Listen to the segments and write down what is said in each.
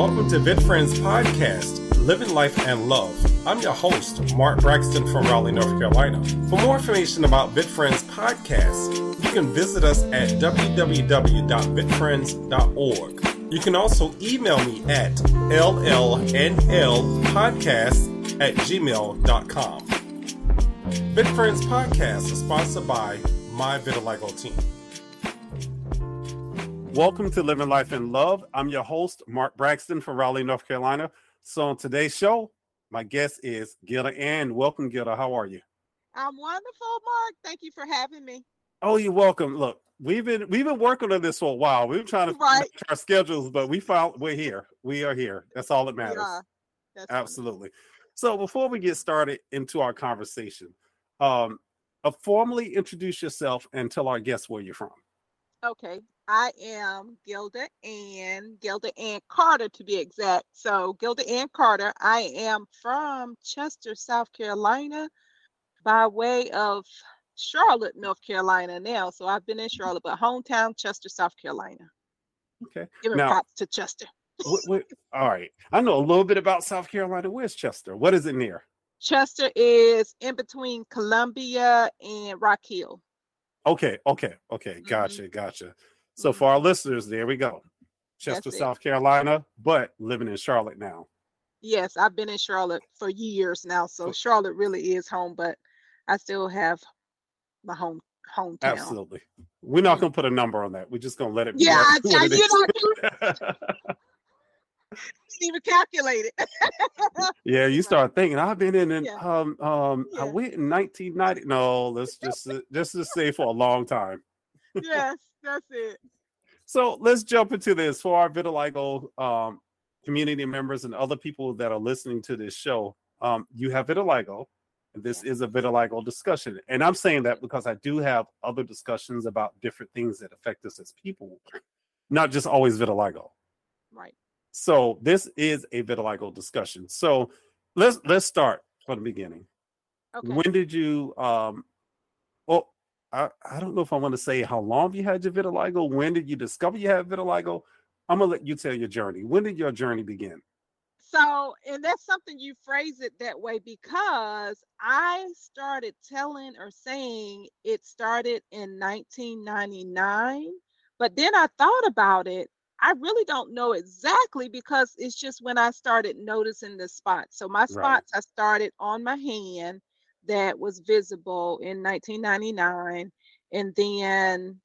Welcome to VitFriends Podcast, Living Life and Love. I'm your host, Mark Braxton from Raleigh, North Carolina. For more information about VitFriends Podcast, you can visit us at www.vitfriends.org. You can also email me at llnlpodcast at gmail.com. VitFriends Podcast is sponsored by my Vitiligo team. Welcome to Living Life in Love. I'm your host, Mark Braxton from Raleigh, North Carolina. So on today's show, my guest is Gilda Ann. Welcome, Gilda. How are you? I'm wonderful, Mark. Thank you for having me. Oh, you're welcome. Look, we've been we've been working on this for a while. We've been trying to right. our schedules, but we found we're here. We are here. That's all that matters. Yeah, Absolutely. Funny. So before we get started into our conversation, um, uh, formally introduce yourself and tell our guests where you're from. Okay. I am Gilda Ann, Gilda Ann Carter to be exact. So, Gilda Ann Carter, I am from Chester, South Carolina, by way of Charlotte, North Carolina now. So, I've been in mm-hmm. Charlotte, but hometown, Chester, South Carolina. Okay. Giving now, props to Chester. what, what, all right. I know a little bit about South Carolina. Where's Chester? What is it near? Chester is in between Columbia and Rock Hill. Okay, okay, okay. Gotcha, mm-hmm. gotcha. So for our listeners, there we go. Chester, South Carolina, but living in Charlotte now. Yes, I've been in Charlotte for years now. So Charlotte really is home, but I still have my home hometown. Absolutely. We're not gonna put a number on that. We're just gonna let it be. Yeah, I, you know, didn't even calculate it. yeah, you start thinking. I've been in, in yeah. um um yeah. I went in 1990. No, let's just just to say for a long time. yes, that's it. So let's jump into this for our vitiligo um, community members and other people that are listening to this show. Um, you have vitiligo, and this is a vitiligo discussion. And I'm saying that because I do have other discussions about different things that affect us as people, not just always vitiligo. Right. So this is a vitiligo discussion. So let's let's start from the beginning. Okay. When did you um I, I don't know if I want to say how long you had your vitiligo. When did you discover you had vitiligo? I'm gonna let you tell your journey. When did your journey begin? So, and that's something you phrase it that way because I started telling or saying it started in 1999. But then I thought about it. I really don't know exactly because it's just when I started noticing the spots. So my spots right. I started on my hand that was visible in 1999. And then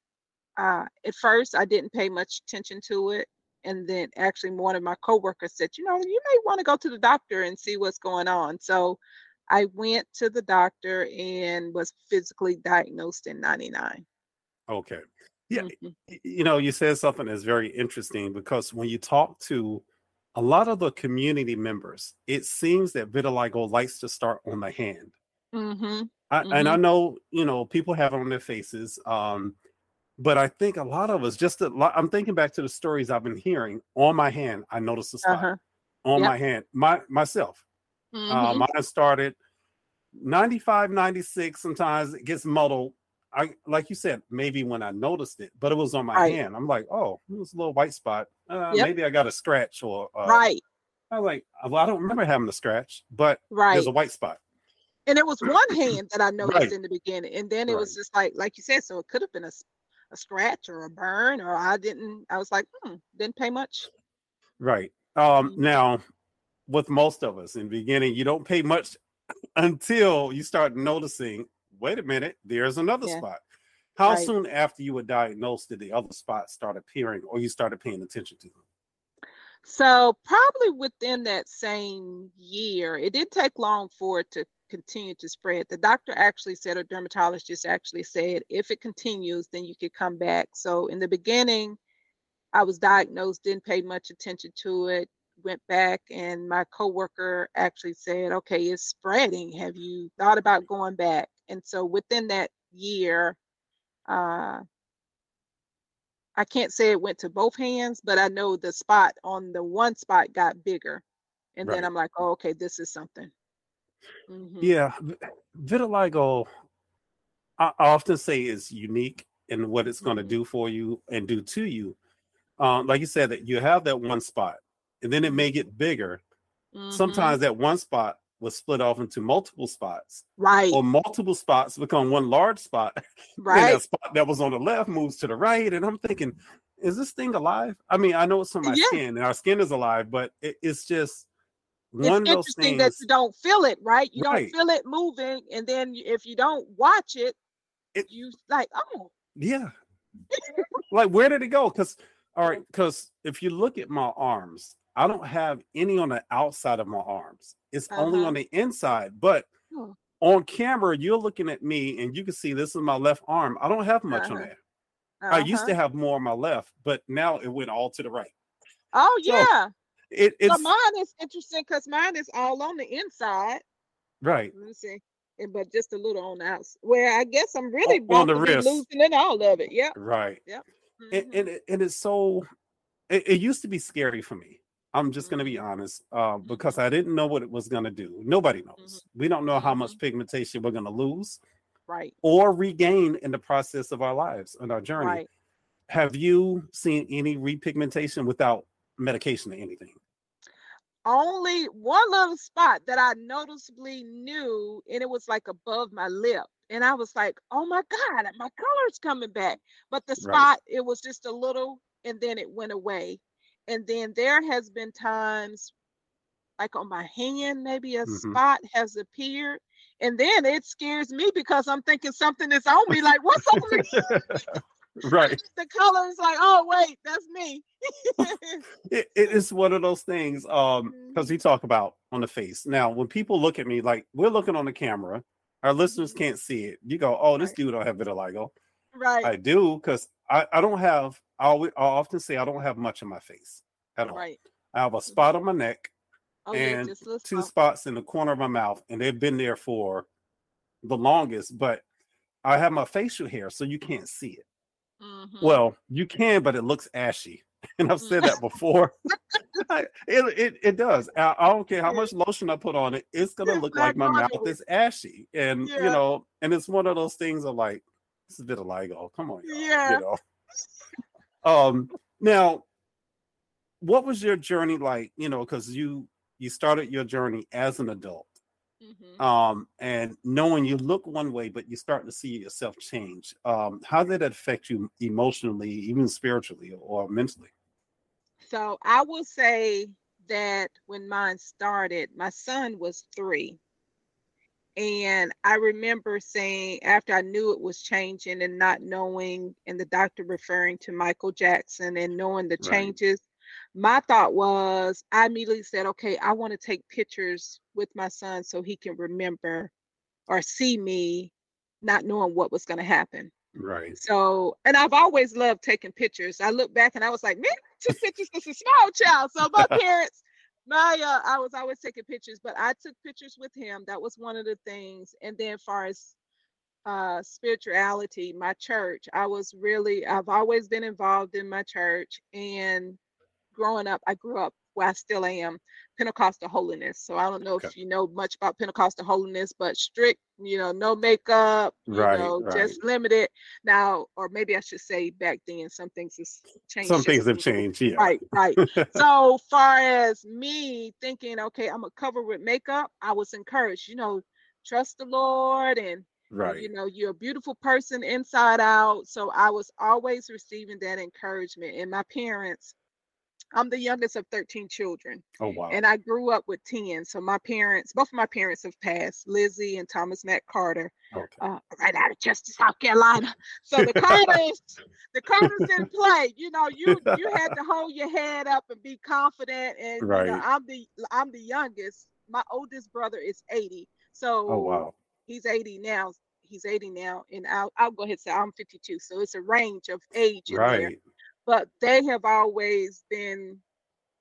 uh, at first, I didn't pay much attention to it. And then actually, one of my coworkers said, You know, you may want to go to the doctor and see what's going on. So I went to the doctor and was physically diagnosed in 99. Okay. Yeah. Mm-hmm. You know, you said something that's very interesting because when you talk to a lot of the community members, it seems that vitiligo likes to start on the hand. Mm-hmm. I, mm-hmm. And I know, you know, people have it on their faces. Um, but I think a lot of us just, lot, I'm thinking back to the stories I've been hearing on my hand. I noticed a spot uh-huh. on yep. my hand, my myself. Uh, mm-hmm. Uh, mine started 95, 96. Sometimes it gets muddled. I like you said, maybe when I noticed it, but it was on my right. hand. I'm like, oh, it was a little white spot. Uh, yep. Maybe I got a scratch or uh, right. I was like, well, I don't remember having a scratch, but right. there's a white spot and it was one hand that I noticed right. in the beginning, and then it right. was just like like you said, so it could have been a, a scratch or a burn, or I didn't. I was like, hmm, didn't pay much. Right. Um. Mm-hmm. Now, with most of us in the beginning, you don't pay much until you start noticing. Wait a minute, there's another yeah. spot. How right. soon after you were diagnosed did the other spots start appearing, or you started paying attention to them? So probably within that same year, it didn't take long for it to continue to spread. The doctor actually said, or dermatologist actually said, if it continues, then you could come back. So in the beginning, I was diagnosed, didn't pay much attention to it, went back, and my coworker actually said, okay, it's spreading. Have you thought about going back? And so within that year, uh, I can't say it went to both hands, but I know the spot on the one spot got bigger. And right. then I'm like, oh, okay, this is something. Mm-hmm. Yeah, vitiligo, I often say is unique in what it's going to mm-hmm. do for you and do to you. Um, like you said, that you have that one spot, and then it may get bigger. Mm-hmm. Sometimes that one spot was split off into multiple spots. Right. Or multiple spots become one large spot. Right. that spot that was on the left moves to the right. And I'm thinking, is this thing alive? I mean, I know it's from my yeah. skin and our skin is alive, but it, it's just one it's interesting things, that you don't feel it, right? You right. don't feel it moving, and then if you don't watch it, it you like, oh, yeah. like where did it go? Because all right, because if you look at my arms, I don't have any on the outside of my arms. It's uh-huh. only on the inside. But hmm. on camera, you're looking at me and you can see this is my left arm. I don't have much uh-huh. on there. Uh-huh. I used to uh-huh. have more on my left, but now it went all to the right. Oh yeah. It, it's but mine is interesting because mine is all on the inside. Right. Let me see. But just a little on the outside. Where I guess I'm really on the wrist. losing it all of it. Yeah. Right. Yep. Mm-hmm. And, and, and it's so it, it used to be scary for me I'm just going to be mm-hmm. honest, uh, because I didn't know what it was going to do. Nobody knows. Mm-hmm. We don't know how much mm-hmm. pigmentation we're going to lose, right, or regain in the process of our lives and our journey. Right. Have you seen any repigmentation without medication or anything? Only one little spot that I noticeably knew, and it was like above my lip. And I was like, oh my God, my color's coming back. But the spot, right. it was just a little, and then it went away and then there has been times like on my hand maybe a mm-hmm. spot has appeared and then it scares me because i'm thinking something is on me like what's on me right the color is like oh wait that's me it, it is one of those things um because mm-hmm. we talk about on the face now when people look at me like we're looking on the camera our listeners mm-hmm. can't see it you go oh this right. dude don't have vitiligo right i do because I, I don't have I always I often say I don't have much on my face at all. Right. I have a spot on my neck oh, and yeah, two spots in the corner of my mouth, and they've been there for the longest. But I have my facial hair, so you can't see it. Mm-hmm. Well, you can, but it looks ashy. And I've said that before. it, it it does. I, I, don't care how much lotion I put on it, it's gonna it's look like my mouth is ashy. And yeah. you know, and it's one of those things of like, this is a bit of vitiligo. Come on, y'all. yeah. You know? Um, now, what was your journey like? You know, because you you started your journey as an adult, mm-hmm. um, and knowing you look one way, but you're starting to see yourself change. Um, how did that affect you emotionally, even spiritually or mentally? So I will say that when mine started, my son was three. And I remember saying, after I knew it was changing and not knowing, and the doctor referring to Michael Jackson and knowing the changes, right. My thought was, I immediately said, okay, I want to take pictures with my son so he can remember or see me not knowing what was going to happen. Right. So, and I've always loved taking pictures. I look back and I was like, man, I took pictures as a small child. So my parents, my uh, I was always taking pictures, but I took pictures with him. That was one of the things. And then, far as uh, spirituality, my church, I was really I've always been involved in my church. And growing up, I grew up where I still am, Pentecostal holiness. So I don't know okay. if you know much about Pentecostal holiness, but strict, you know, no makeup, you right, know, right. just limited. Now, or maybe I should say back then, some things has changed. Some things have changed, yeah. Right, right. so far as me thinking, okay, I'm gonna cover with makeup, I was encouraged, you know, trust the Lord and uh, right you know you're a beautiful person inside out so i was always receiving that encouragement and my parents I'm the youngest of 13 children. Oh wow. And I grew up with 10. So my parents, both of my parents have passed, Lizzie and Thomas Matt Carter. Okay. Uh, right out of Chester, South Carolina. So the Carters, the Carters didn't play. You know, you you had to hold your head up and be confident. And right. you know, I'm the I'm the youngest. My oldest brother is 80. So oh wow. He's 80 now. He's 80 now. And I'll I'll go ahead and say I'm 52. So it's a range of age right. there but they have always been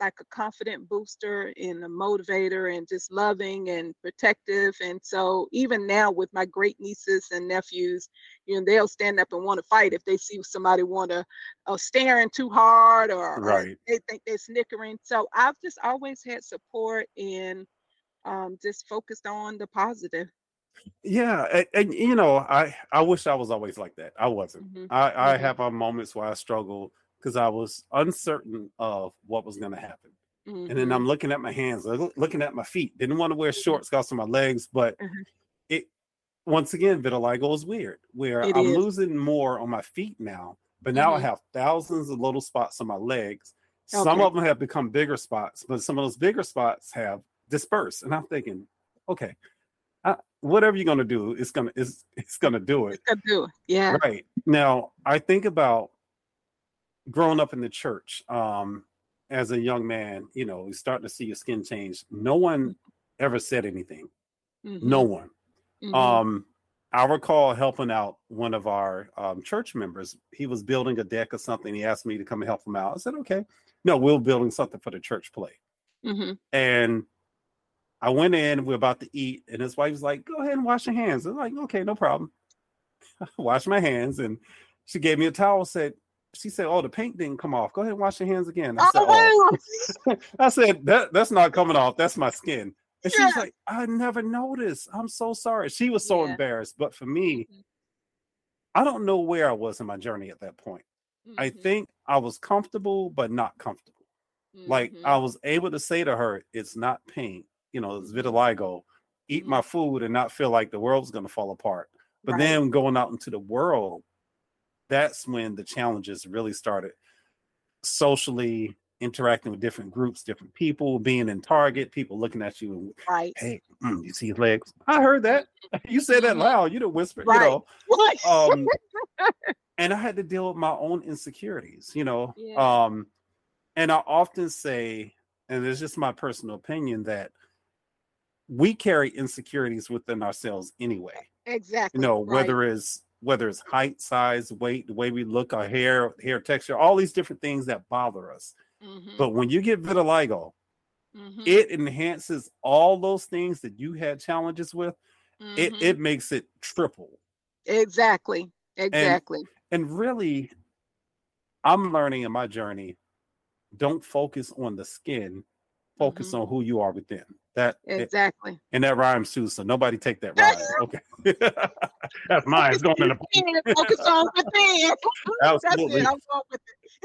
like a confident booster and a motivator and just loving and protective. And so even now with my great nieces and nephews, you know, they'll stand up and want to fight if they see somebody want to uh, staring too hard or, right. or, they think they're snickering. So I've just always had support and um, just focused on the positive. Yeah, and, and, you know, I I wish I was always like that. I wasn't. Mm-hmm. I I mm-hmm. have our moments where I struggle because I was uncertain of what was going to happen. Mm-hmm. And then I'm mm-hmm. looking at my hands, looking at my feet. Didn't want to wear mm-hmm. shorts because of my legs, but mm-hmm. it once again, vitiligo is weird. Where it I'm is. losing more on my feet now, but now I mm-hmm. have thousands of little spots on my legs. Okay. Some of them have become bigger spots, but some of those bigger spots have dispersed. And I'm thinking, okay, I, whatever you're gonna do, it's gonna it's it's gonna do it. It's gonna do it. Yeah. Right now, I think about growing up in the church. Um, as a young man, you know, you're starting to see your skin change. No one ever said anything. Mm-hmm. No one. Mm-hmm. Um, I recall helping out one of our um, church members. He was building a deck or something. He asked me to come and help him out. I said, okay. No, we're building something for the church play. Mm-hmm. And I went in, we are about to eat, and his wife was like, go ahead and wash your hands. I was like, okay, no problem. wash my hands. And she gave me a towel, said, she said, "Oh, the paint didn't come off. Go ahead and wash your hands again." I said, oh. oh. I said that that's not coming off. That's my skin. And yeah. she was like, "I never noticed. I'm so sorry." She was so yeah. embarrassed. But for me, mm-hmm. I don't know where I was in my journey at that point. Mm-hmm. I think I was comfortable, but not comfortable. Mm-hmm. Like I was able to say to her, "It's not paint. You know, it's vitiligo. Eat mm-hmm. my food and not feel like the world's going to fall apart." But right. then going out into the world that's when the challenges really started socially interacting with different groups, different people, being in Target, people looking at you and right. hey, mm, you see his legs. I heard that. You said that mm-hmm. loud. You didn't whisper, right. you know. What? Um, and I had to deal with my own insecurities, you know. Yeah. Um, and I often say, and it's just my personal opinion, that we carry insecurities within ourselves anyway. Exactly. You know, whether it's whether it's height, size, weight, the way we look, our hair, hair texture, all these different things that bother us. Mm-hmm. But when you get vitiligo, mm-hmm. it enhances all those things that you had challenges with. Mm-hmm. It it makes it triple. Exactly. Exactly. And, and really, I'm learning in my journey. Don't focus on the skin. Focus mm-hmm. on who you are within. That exactly. It, and that rhymes too. So nobody take that rhyme. Okay. That's mine. It's going in the focus on the Absolutely. It.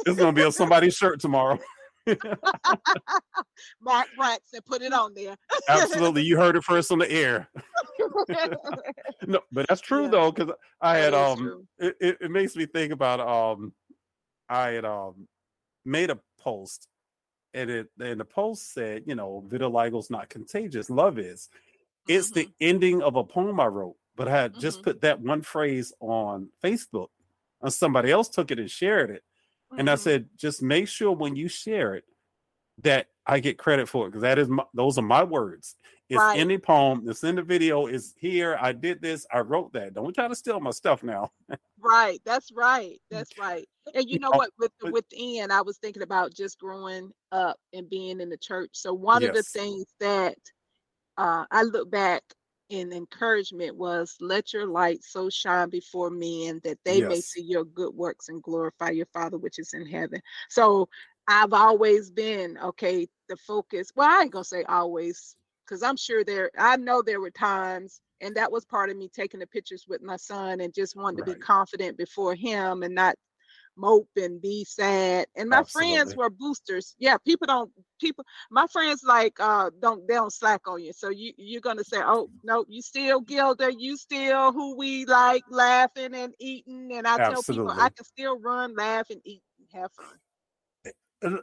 It's gonna be on somebody's shirt tomorrow. Mark Brax and put it on there. Absolutely. You heard it first on the air. no, but that's true yeah. though, because I had um it, it, it makes me think about um I had um made a post and it and the post said, you know, vitiligo's not contagious, love is. It's mm-hmm. the ending of a poem I wrote, but I had mm-hmm. just put that one phrase on Facebook, and somebody else took it and shared it, mm-hmm. and I said, just make sure when you share it that I get credit for it because that is my, those are my words. It's right. in the poem. It's in the video. Is here. I did this. I wrote that. Don't try to steal my stuff now. right. That's right. That's right. And you know what? With within, I was thinking about just growing up and being in the church. So one yes. of the things that uh, I look back in encouragement was let your light so shine before men that they yes. may see your good works and glorify your father which is in heaven so i've always been okay the focus well i ain't gonna say always because I'm sure there, I know there were times, and that was part of me taking the pictures with my son and just wanting right. to be confident before him and not mope and be sad. And my Absolutely. friends were boosters. Yeah, people don't people my friends like uh don't they don't slack on you. So you you're gonna say, Oh no, you still Gilda, you still who we like laughing and eating. And I Absolutely. tell people I can still run, laugh, and eat and have fun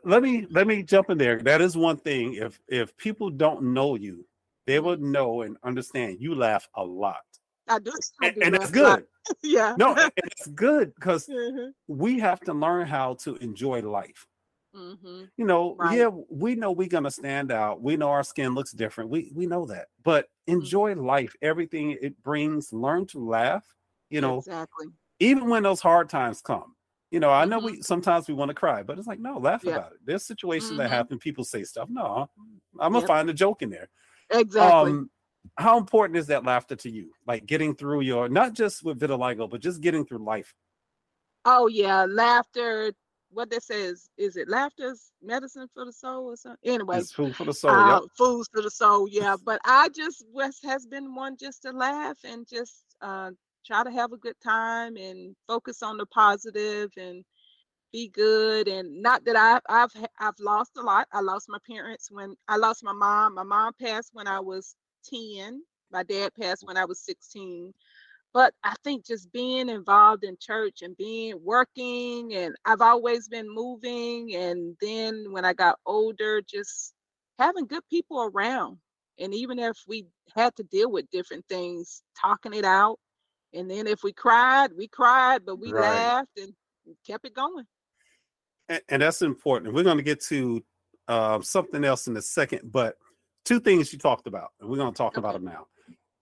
let me let me jump in there. That is one thing. If if people don't know you, they would know and understand you laugh a lot. I do, I do and, and it's good. yeah. No, it's good because mm-hmm. we have to learn how to enjoy life. Mm-hmm. You know, right. yeah, we know we're gonna stand out. We know our skin looks different. We we know that, but mm-hmm. enjoy mm-hmm. life. Everything it brings. Learn to laugh. You know, exactly. Even when those hard times come, you know, I know mm-hmm. we sometimes we want to cry, but it's like, no, laugh about it. There's situations mm-hmm. that happen. People say stuff. No, I'm gonna yep. find a joke in there. Exactly. Um, how important is that laughter to you? Like getting through your not just with vitiligo, but just getting through life. Oh yeah, laughter. What this says is it laughter's medicine for the soul or something? Anyway, it's food for the soul. Uh, yep. Food for the soul. Yeah, but I just was has been one just to laugh and just uh, try to have a good time and focus on the positive and be good and not that I, I've I've lost a lot. I lost my parents when I lost my mom. My mom passed when I was 10. My dad passed when I was 16. But I think just being involved in church and being working and I've always been moving and then when I got older just having good people around and even if we had to deal with different things talking it out and then if we cried we cried but we right. laughed and kept it going and, and that's important. We're going to get to uh, something else in a second, but two things you talked about, and we're going to talk okay. about them now.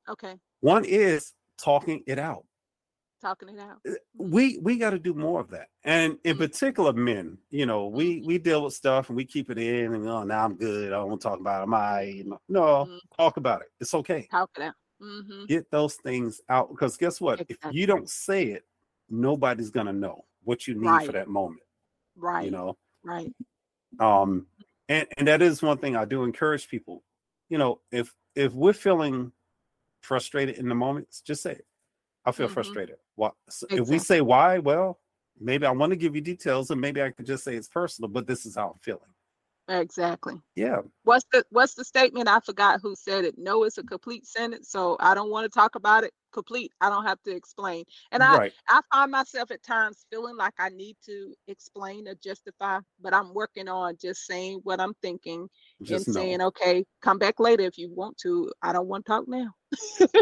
Okay. One is talking it out. Talking it out. Uh, we we got to do more of that, and in mm-hmm. particular, men. You know, we mm-hmm. we deal with stuff and we keep it in, and oh, now I'm good. I don't want to talk about it. Am I? No, mm-hmm. talk about it. It's okay. Talk it out. Mm-hmm. Get those things out because guess what? Exactly. If you don't say it, nobody's gonna know what you need right. for that moment. Right. You know. Right. Um, and and that is one thing I do encourage people. You know, if if we're feeling frustrated in the moments, just say it. I feel mm-hmm. frustrated. Why? so exactly. if we say why? Well, maybe I want to give you details, and maybe I could just say it's personal, but this is how I'm feeling. Exactly. Yeah. What's the what's the statement? I forgot who said it. No, it's a complete sentence, so I don't want to talk about it complete. I don't have to explain. And I right. I find myself at times feeling like I need to explain or justify, but I'm working on just saying what I'm thinking just and know. saying, okay, come back later if you want to. I don't want to talk now.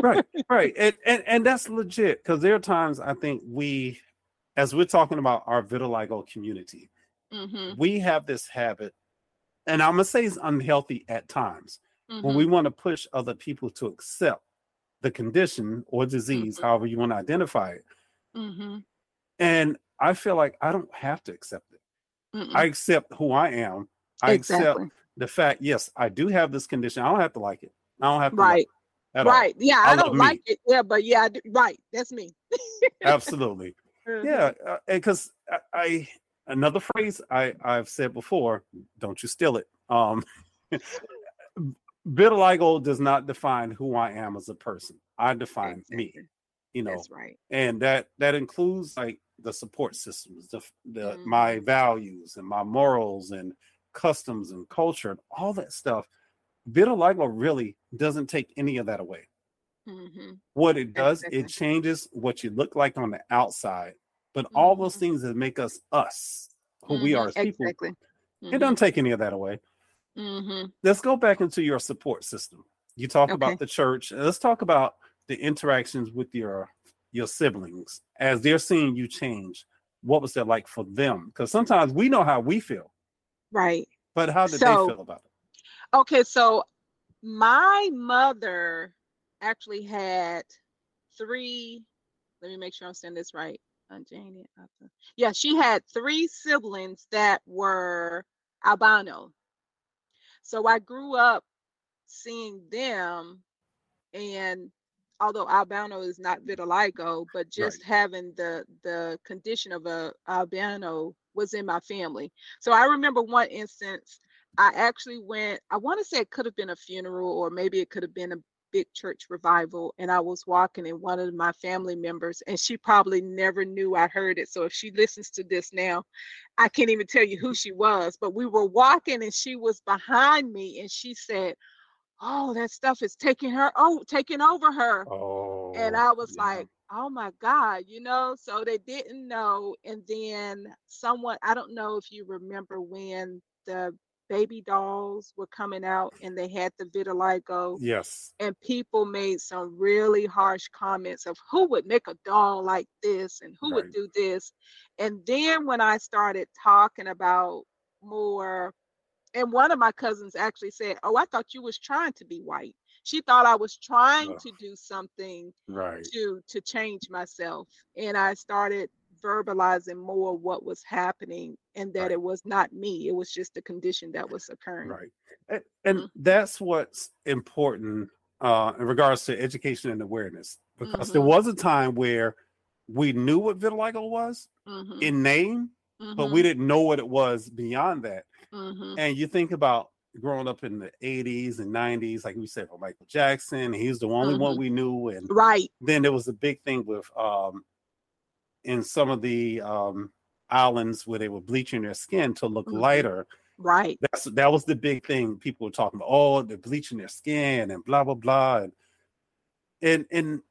right, right. And, and and that's legit because there are times I think we as we're talking about our vitiligo community, mm-hmm. we have this habit and I'm gonna say it's unhealthy at times mm-hmm. when we want to push other people to accept the condition or disease, mm-hmm. however you want to identify it. Mm-hmm. And I feel like I don't have to accept it. Mm-mm. I accept who I am. I exactly. accept the fact, yes, I do have this condition. I don't have to like it. I don't have to right. Like right. All. Yeah, I, I don't like me. it. Yeah, but yeah, do, right. That's me. Absolutely. Mm-hmm. Yeah, because uh, I, I another phrase I, I've said before, don't you steal it. Um, does not define who I am as a person. I define exactly. me. You know, That's right. And that that includes like the support systems, the, the mm. my values and my morals and customs and culture and all that stuff. Vitiligo really doesn't take any of that away. Mm-hmm. What it does, it changes what you look like on the outside but mm-hmm. all those things that make us us, who mm-hmm. we are as people, exactly. mm-hmm. it doesn't take any of that away. Mm-hmm. Let's go back into your support system. You talk okay. about the church. Let's talk about the interactions with your your siblings as they're seeing you change. What was that like for them? Because sometimes we know how we feel, right? But how did so, they feel about it? Okay, so my mother actually had three. Let me make sure I'm saying this right. Aunt Janie. Uh, yeah, she had three siblings that were albino. So I grew up seeing them, and although albino is not vitiligo, but just right. having the the condition of a albino was in my family. So I remember one instance. I actually went. I want to say it could have been a funeral, or maybe it could have been a big church revival and I was walking and one of my family members and she probably never knew I heard it. So if she listens to this now, I can't even tell you who she was, but we were walking and she was behind me and she said, "Oh, that stuff is taking her oh, taking over her." Oh. And I was yeah. like, "Oh my god, you know, so they didn't know and then someone I don't know if you remember when the baby dolls were coming out and they had the vitiligo. Yes. And people made some really harsh comments of who would make a doll like this and who right. would do this. And then when I started talking about more, and one of my cousins actually said, Oh, I thought you was trying to be white. She thought I was trying oh. to do something right. to to change myself. And I started verbalizing more what was happening and that right. it was not me it was just the condition that was occurring right and, and mm-hmm. that's what's important uh, in regards to education and awareness because mm-hmm. there was a time where we knew what vitiligo was mm-hmm. in name but we mm-hmm. didn't know what it was beyond that mm-hmm. and you think about growing up in the 80s and 90s like we said for michael jackson he's the only one mm-hmm. we knew and right then there was a big thing with um in some of the um islands where they were bleaching their skin to look mm-hmm. lighter. Right. That's that was the big thing people were talking about. Oh, they're bleaching their skin and blah blah blah. And and, and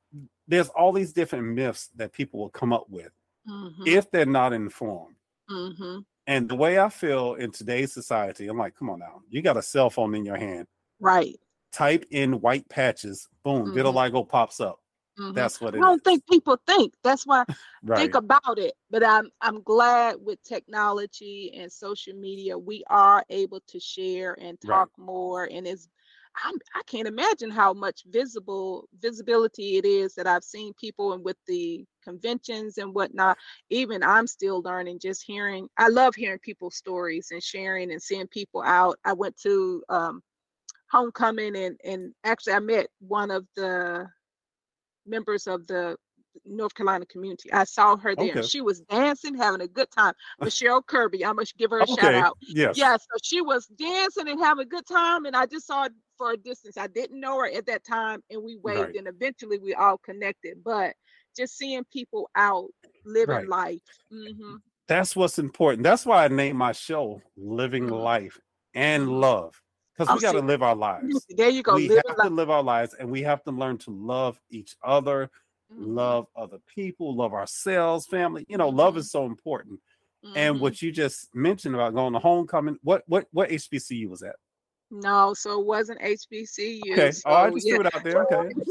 there's all these different myths that people will come up with mm-hmm. if they're not informed. Mm-hmm. And the way I feel in today's society, I'm like, come on now, you got a cell phone in your hand. Right. Type in white patches, boom, mm-hmm. vitiligo pops up. Mm-hmm. That's what it I don't think people think. That's why right. think about it. But I'm I'm glad with technology and social media, we are able to share and talk right. more. And it's I'm, I can't imagine how much visible visibility it is that I've seen people and with the conventions and whatnot. Even I'm still learning, just hearing. I love hearing people's stories and sharing and seeing people out. I went to um, homecoming and and actually I met one of the members of the North Carolina community. I saw her there. Okay. She was dancing, having a good time. Michelle Kirby, I must give her a okay. shout out. Yes. Yeah, so she was dancing and having a good time. And I just saw it for a distance. I didn't know her at that time. And we waved right. and eventually we all connected. But just seeing people out living right. life. Mm-hmm. That's what's important. That's why I named my show Living mm-hmm. Life and mm-hmm. Love because we got to live our lives. There you go. We live have to life. live our lives, and we have to learn to love each other, mm-hmm. love other people, love ourselves, family. You know, mm-hmm. love is so important. Mm-hmm. And what you just mentioned about going to homecoming, what what what HBCU was that? No, so it wasn't HBCU. Okay, so, oh, I just yeah. threw it out there. Okay.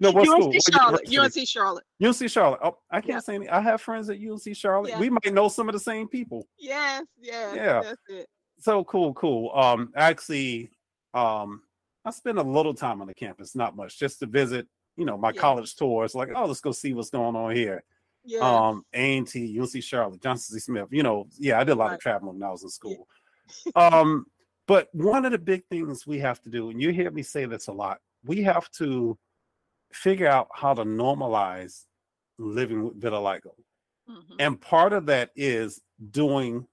No, what UNC school? Charlotte. UNC Charlotte. UNC Charlotte. Oh, I can't yeah. say any. I have friends at UNC Charlotte. Yeah. We might know some of the same people. Yes, yes, yeah. So cool, cool. Um, actually, um, I spend a little time on the campus, not much, just to visit, you know, my yeah. college tours. Like, oh, let's go see what's going on here. Yeah. Um, A&T, UNC Charlotte, Johnson C. Smith. You know, yeah, I did a lot right. of traveling when I was in school. Yeah. um, but one of the big things we have to do, and you hear me say this a lot, we have to figure out how to normalize living with vitiligo. Mm-hmm. And part of that is doing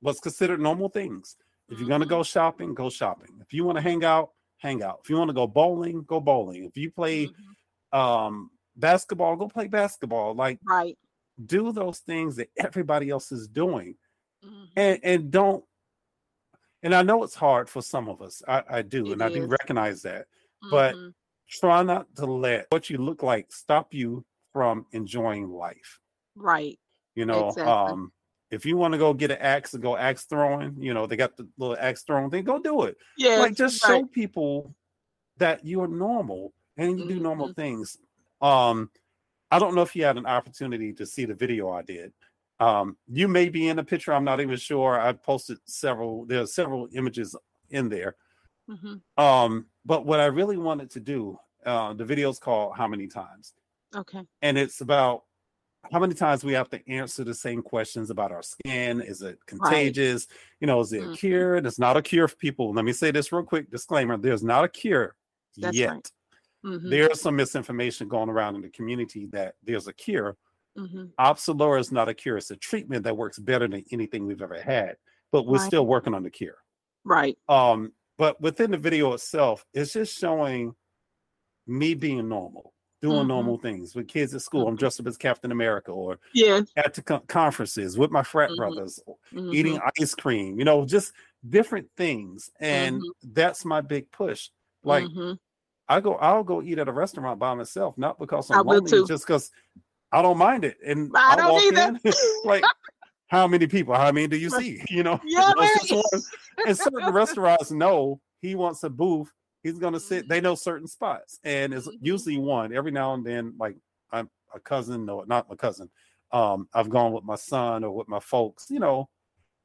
what's considered normal things. If you're going to mm-hmm. go shopping, go shopping. If you want to hang out, hang out. If you want to go bowling, go bowling. If you play mm-hmm. um, basketball, go play basketball. Like, right. do those things that everybody else is doing, mm-hmm. and and don't. And I know it's hard for some of us. I, I do, it and is. I do recognize that. But mm-hmm. try not to let what you look like stop you from enjoying life. Right. You know, exactly. um, if you want to go get an axe and go axe throwing, you know, they got the little axe throwing thing, go do it. Yeah. Like just right. show people that you're normal and you mm-hmm. do normal things. Um, I don't know if you had an opportunity to see the video I did. Um, you may be in the picture, I'm not even sure. I posted several, there's several images in there. Mm-hmm. Um, but what I really wanted to do, uh, the video is called How Many Times? Okay. And it's about how many times we have to answer the same questions about our skin is it contagious right. you know is it mm-hmm. a cure and it's not a cure for people let me say this real quick disclaimer there's not a cure That's yet right. mm-hmm. there's some misinformation going around in the community that there's a cure mm-hmm. Opzelura is not a cure it's a treatment that works better than anything we've ever had but we're right. still working on the cure right um but within the video itself it's just showing me being normal doing mm-hmm. normal things with kids at school. I'm dressed up as Captain America, or yeah, at the co- conferences with my frat mm-hmm. brothers, mm-hmm. eating ice cream. You know, just different things, and mm-hmm. that's my big push. Like, mm-hmm. I go, I'll go eat at a restaurant by myself, not because I'm lonely, just because I don't mind it, and I don't walk either. in, like. How many people? How many do you see? You know, yeah, and certain restaurants know he wants a booth he's gonna sit. They know certain spots, and it's mm-hmm. usually one. Every now and then, like I'm a cousin, no, not my cousin. Um, I've gone with my son or with my folks, you know.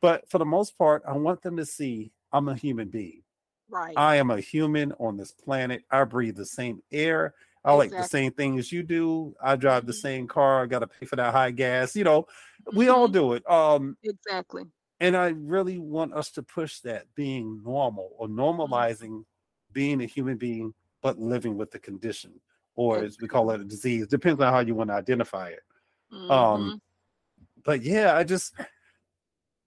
But for the most part, I want them to see I'm a human being. Right. I am a human on this planet. I breathe the same air. I exactly. like the same things you do. I drive the mm-hmm. same car. I got to pay for that high gas. You know, we mm-hmm. all do it. Um, exactly. And I really want us to push that being normal or mm-hmm. normalizing being a human being but living with the condition or as we call it a disease depends on how you want to identify it um, mm-hmm. um but yeah i just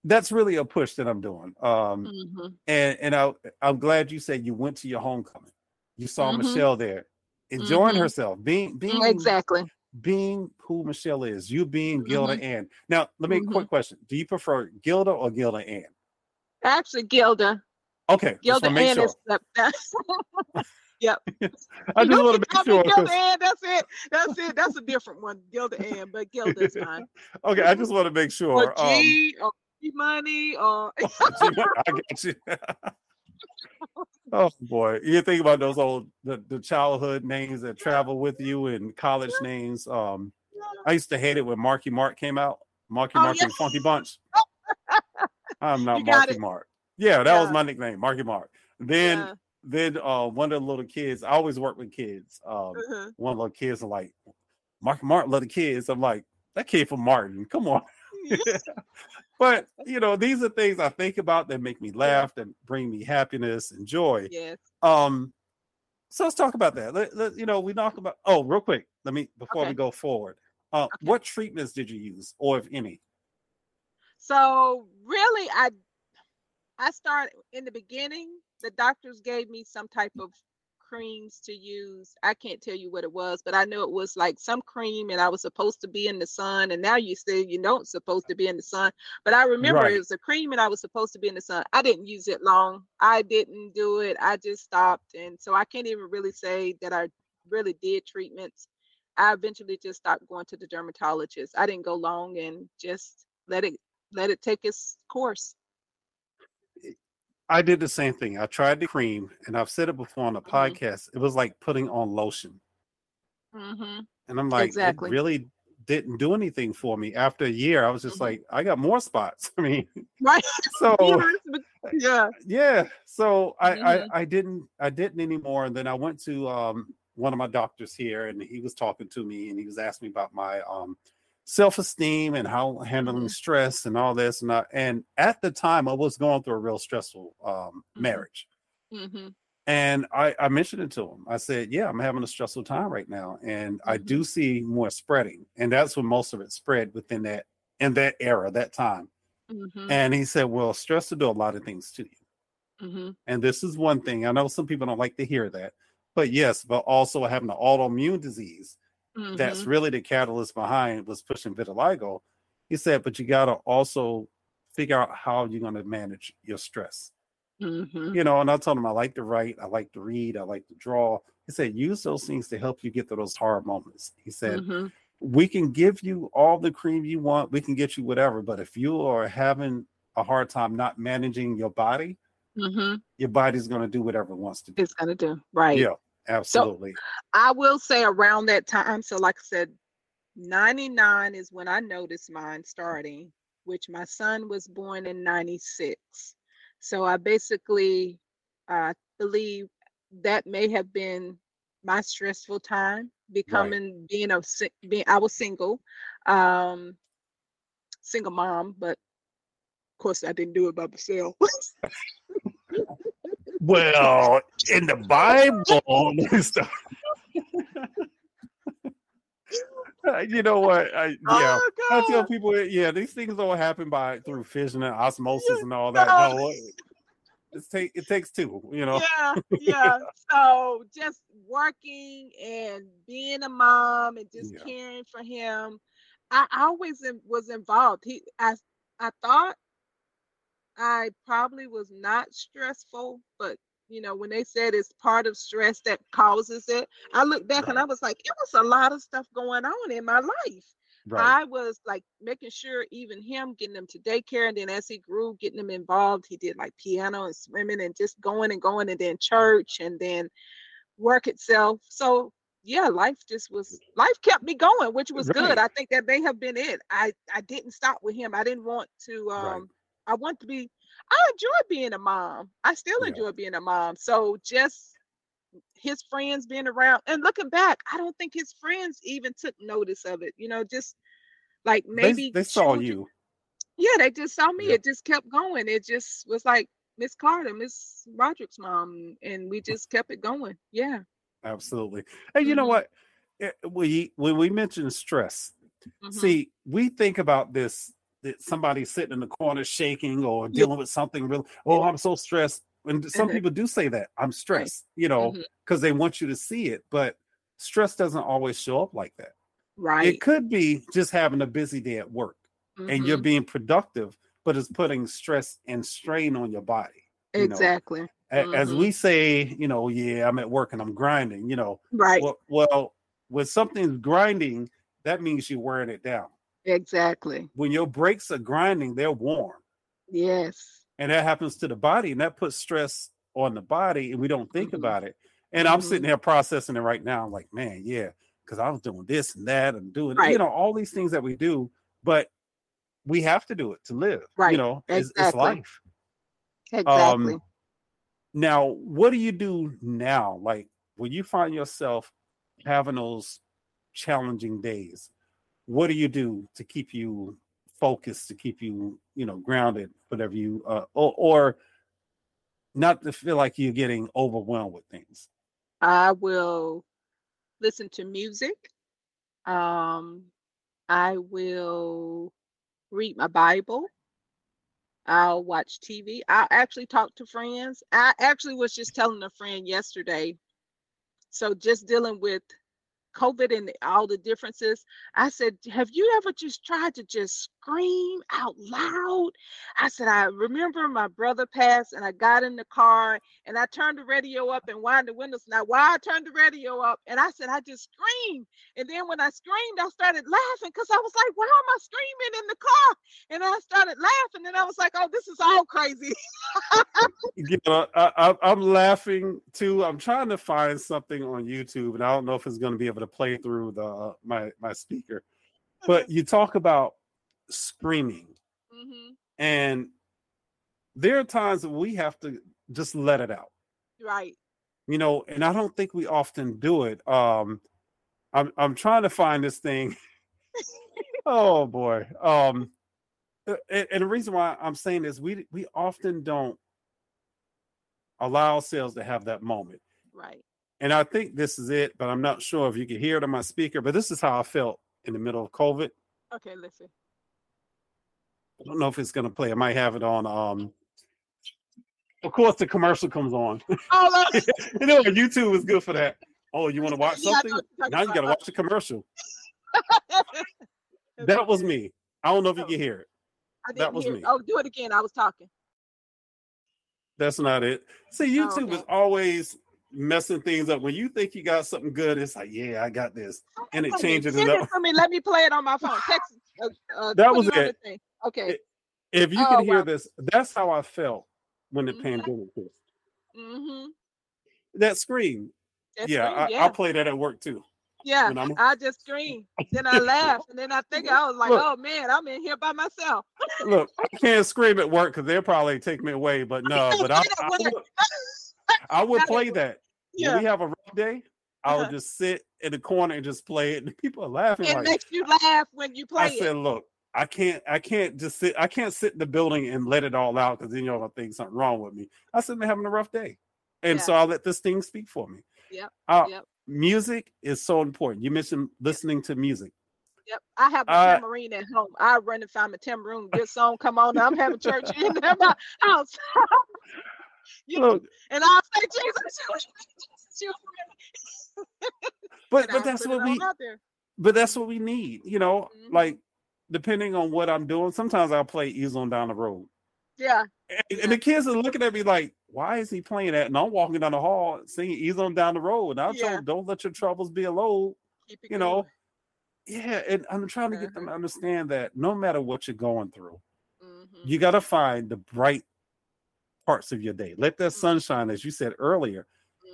that's really a push that i'm doing um mm-hmm. and and i i'm glad you said you went to your homecoming you saw mm-hmm. michelle there enjoying mm-hmm. herself being being exactly being who Michelle is, you being Gilda mm-hmm. Ann. Now, let me mm-hmm. quick question: Do you prefer Gilda or Gilda Ann? Actually, Gilda. Okay, Gilda Ann sure. is. Yep. I just want to make sure. Gilda Ann, that's it. That's it. That's a different one. Gilda Ann, but Gilda's fine. okay, I just want to make sure. Or G um, or G money or I got you. oh boy. You think about those old the, the childhood names that travel with you and college names. Um I used to hate it when Marky Mark came out. Marky oh, Mark and Funky Bunch. I'm not Marky Mark. Yeah, that yeah. was my nickname, Marky Mark. Then yeah then uh, one of the little kids, I always work with kids. Um, mm-hmm. One of the kids are like, Marky Mark Martin, little kids. I'm like, that kid from Martin, come on. but you know, these are things I think about that make me laugh, that bring me happiness and joy. Yes. Um, so let's talk about that. Let, let, you know, we talk about. Oh, real quick, let me before okay. we go forward. Uh, okay. What treatments did you use, or if any? So really, I I started in the beginning the doctors gave me some type of creams to use. I can't tell you what it was, but I know it was like some cream and I was supposed to be in the sun. And now you say you don't supposed to be in the sun. But I remember right. it was a cream and I was supposed to be in the sun. I didn't use it long. I didn't do it. I just stopped. And so I can't even really say that I really did treatments. I eventually just stopped going to the dermatologist. I didn't go long and just let it let it take its course. I did the same thing. I tried the cream, and I've said it before on the mm-hmm. podcast. It was like putting on lotion, mm-hmm. and I'm like, exactly. it really didn't do anything for me. After a year, I was just mm-hmm. like, I got more spots. I mean, right? So yeah, yeah. So I, I mm-hmm. I didn't I didn't anymore. And then I went to um one of my doctors here, and he was talking to me, and he was asking me about my um self-esteem and how handling mm-hmm. stress and all this and I, and at the time I was going through a real stressful um, mm-hmm. marriage. Mm-hmm. And I, I mentioned it to him. I said, "Yeah, I'm having a stressful time right now, and I do mm-hmm. see more spreading, and that's when most of it spread within that in that era, that time." Mm-hmm. And he said, "Well, stress will do a lot of things to you, mm-hmm. and this is one thing. I know some people don't like to hear that, but yes, but also having an autoimmune disease mm-hmm. that's really the catalyst behind was pushing vitiligo. He said, but you got to also figure out how you're going to manage your stress. Mm-hmm. You know, and I told him I like to write, I like to read, I like to draw. He said, use those things to help you get through those hard moments. He said, mm-hmm. we can give you all the cream you want, we can get you whatever, but if you are having a hard time not managing your body, mm-hmm. your body's going to do whatever it wants to do. It's going to do, right? Yeah. Absolutely. So I will say around that time, so like I said, 99 is when I noticed mine starting, which my son was born in 96. So I basically uh, believe that may have been my stressful time becoming right. being a being I was single, um, single mom, but of course I didn't do it by myself. well, in the Bible, uh, you know what? I, yeah, oh, I tell people, yeah, these things don't happen by through fission and osmosis and all that. No, it take it takes two, you know. Yeah, yeah. so just working and being a mom and just yeah. caring for him, I always was involved. He, I, I thought I probably was not stressful, but you know, when they said it's part of stress that causes it, I looked back right. and I was like, it was a lot of stuff going on in my life. Right. I was like making sure even him getting him to daycare, and then as he grew, getting him involved, he did like piano and swimming and just going and going, and then church, and then work itself. So yeah, life just was life kept me going, which was right. good. I think that may have been it. I I didn't stop with him. I didn't want to um I want to be, I enjoy being a mom. I still yeah. enjoy being a mom. So just his friends being around and looking back, I don't think his friends even took notice of it. You know, just like maybe they, they saw you. Yeah, they just saw me. Yeah. It just kept going. It just was like Miss Carter, Miss Roderick's mom, and we just kept it going. Yeah. Absolutely. Hey, you mm-hmm. know what? Eh, we when we mentioned stress, mm-hmm. see, we think about this somebody sitting in the corner shaking or dealing yeah. with something real. Oh, I'm so stressed. And some mm-hmm. people do say that I'm stressed, you know, because mm-hmm. they want you to see it. But stress doesn't always show up like that. Right. It could be just having a busy day at work mm-hmm. and you're mm-hmm. being productive, but it's putting stress and strain on your body. You exactly. Know? Mm-hmm. As we say, you know, yeah, I'm at work and I'm grinding, you know. Right. Well, well when something's grinding, that means you're wearing it down. Exactly. When your brakes are grinding, they're warm. Yes. And that happens to the body, and that puts stress on the body, and we don't think mm-hmm. about it. And mm-hmm. I'm sitting here processing it right now. I'm like, man, yeah, because I was doing this and that and doing, right. you know, all these things that we do, but we have to do it to live. Right. You know, exactly. it's, it's life. Exactly. Um, now, what do you do now? Like when you find yourself having those challenging days, what do you do to keep you focused, to keep you, you know, grounded, whatever you, uh, or, or not to feel like you're getting overwhelmed with things? I will listen to music. Um, I will read my Bible. I'll watch TV. I actually talk to friends. I actually was just telling a friend yesterday. So just dealing with COVID and all the differences, I said, Have you ever just tried to just scream out loud? I said, I remember my brother passed and I got in the car and I turned the radio up and wound the windows. Now, why I turned the radio up and I said, I just screamed. And then when I screamed, I started laughing because I was like, Why am I screaming in the car? And I started laughing and I was like, Oh, this is all crazy. you know, I, am laughing too. I'm trying to find something on YouTube and I don't know if it's going to be able to play through the uh, my my speaker. But you talk about screaming. Mm-hmm. And there are times that we have to just let it out. Right. You know, and I don't think we often do it. Um I'm I'm trying to find this thing. oh boy. Um and, and the reason why I'm saying this, we we often don't allow ourselves to have that moment. Right. And I think this is it, but I'm not sure if you can hear it on my speaker, but this is how I felt in the middle of COVID. Okay, listen. I don't know if it's gonna play. I might have it on. Um, of course, the commercial comes on. Oh, you know, YouTube is good for that. Oh, you want to watch something? Yeah, now you got to watch the commercial. that was me. I don't know if you can hear it. that was me. It. Oh, do it again. I was talking. That's not it. See, oh, YouTube oh, okay. is always messing things up. When you think you got something good, it's like, yeah, I got this, and it changes it up. for me. Let me play it on my phone. Text. Uh, uh, that was it. Okay. If you oh, can hear wow. this, that's how I felt when the mm-hmm. pandemic hit. Mm-hmm. That scream. That yeah, scream, I, yeah, I play that at work too. Yeah, I just scream. then I laugh, and then I think I was like, look, "Oh man, I'm in here by myself." look, I can't scream at work because they'll probably take me away. But no, but I, I, would, I would play that. Yeah. When we have a rough day, I would uh-huh. just sit in the corner and just play it, and people are laughing. It like, makes you laugh when you play I it. I said, "Look, I can't I can't just sit I can't sit in the building and let it all out because then you're gonna think something wrong with me. I said I'm having a rough day. And yeah. so I'll let this thing speak for me. Yep. Uh, yep. Music is so important. You mentioned listening to music. Yep. I have a uh, tambourine at home. I run and find my tambourine. Good song come on. I'm having church in my house. you know, and I'll say Jesus. but but that's what we but that's what we need, you know, mm-hmm. like depending on what I'm doing, sometimes I'll play Ease on Down the Road. Yeah. And, yeah. and, the kids are looking at me like, why is he playing that? And I'm walking down the hall singing Ease on Down the Road. And I'll yeah. tell them, don't let your troubles be a load. you going. know. Yeah, and I'm trying to get them to uh-huh. understand that no matter what you're going through, mm-hmm. you got to find the bright parts of your day. Let that mm-hmm. sunshine, as you said earlier,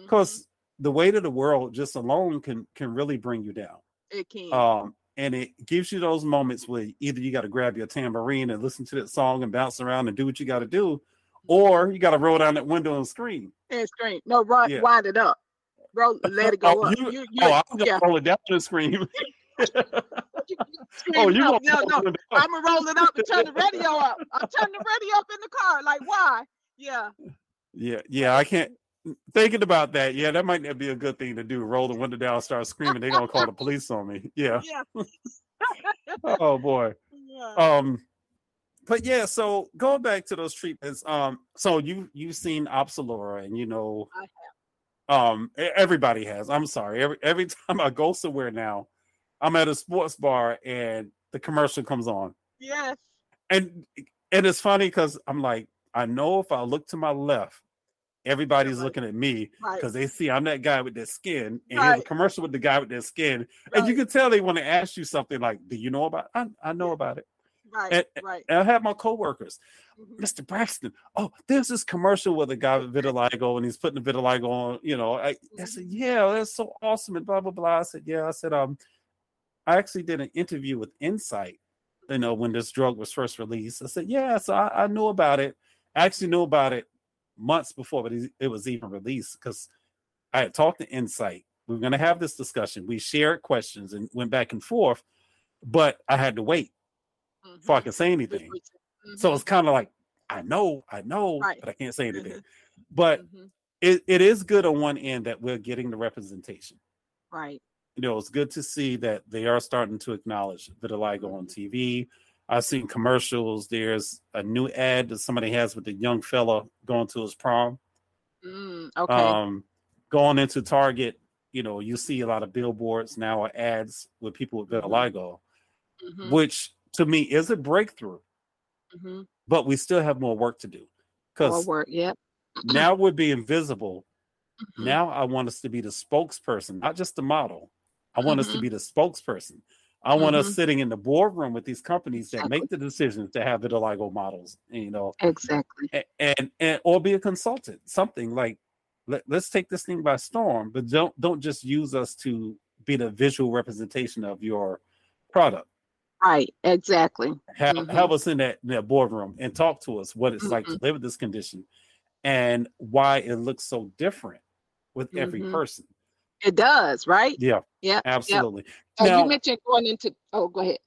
because mm-hmm. the weight of the world just alone can can really bring you down. It can. Um, and it gives you those moments where either you got to grab your tambourine and listen to that song and bounce around and do what you got to do, or you got to roll down that window and scream. And scream. No, run, yeah. wind it up. Roll, let it go oh, up. You, you, you, oh, I'm gonna roll it down and scream. oh, you no, no, no. I'm gonna roll it up and turn the radio up. I'm turning the radio up in the car. Like, why? Yeah. Yeah, yeah. I can't thinking about that, yeah, that might not be a good thing to do. Roll the window down, start screaming. They're gonna call the police on me. Yeah. Yeah. oh boy. Yeah. Um, but yeah, so going back to those treatments, um, so you you've seen Opzelura, and you know, um, everybody has. I'm sorry. Every every time I go somewhere now, I'm at a sports bar and the commercial comes on. Yes. And and it's funny because I'm like, I know if I look to my left, everybody's right. looking at me because right. they see I'm that guy with that skin, and right. here's a commercial with the guy with that skin, and you can tell they want to ask you something like, "Do you know about?" I, I know about it. Right, and, right. And I have my coworkers, mm-hmm. Mr. Braxton. Oh, there's this commercial with a guy with vitiligo, and he's putting the vitiligo on. You know, I, I said, mm-hmm. "Yeah, that's so awesome," and blah blah blah. I said, "Yeah," I said, "Um, I actually did an interview with Incyte." you know, when this drug was first released. I said, yeah, so I, I knew about it. I actually knew about it months before, but it was even released because I had talked to Incyte. We were going to have this discussion. We shared questions and went back and forth, but I had to wait mm-hmm. before I could say anything. Mm-hmm. So it's kind of like, I know, I know, right. but I can't say anything. Mm-hmm. But mm-hmm. it, it is good on one end that we're getting the representation. Right you know, it's good to see that they are starting to acknowledge vitiligo on TV. I've seen commercials. There's a new ad that somebody has with a young fella going to his prom. Mm, okay. Um, going into Target, you know, you see a lot of billboards now or ads with people with vitiligo, mm-hmm. which to me is a breakthrough. Mm-hmm. But we still have more work to do because work, yep. now we're being visible. Mm-hmm. Now I want us to be the spokesperson, not just the model. I want us to mm-hmm. be the spokesperson. I want mm-hmm. us sitting in the boardroom with these companies that make the decisions to have vitiligo models, you know. Exactly. And, and, and or be a consultant, something like let, let's take this thing by storm, but don't don't just use us to be the visual representation of your product. Right, exactly. Have, mm-hmm. have us in that, in that boardroom and talk to us what it's mm-hmm. like to mm-hmm. live with this condition and why it looks so different with every mm-hmm. person. It does, right? Yeah. Yeah. Absolutely. Oh, yep. Now, you mentioned going into oh go ahead.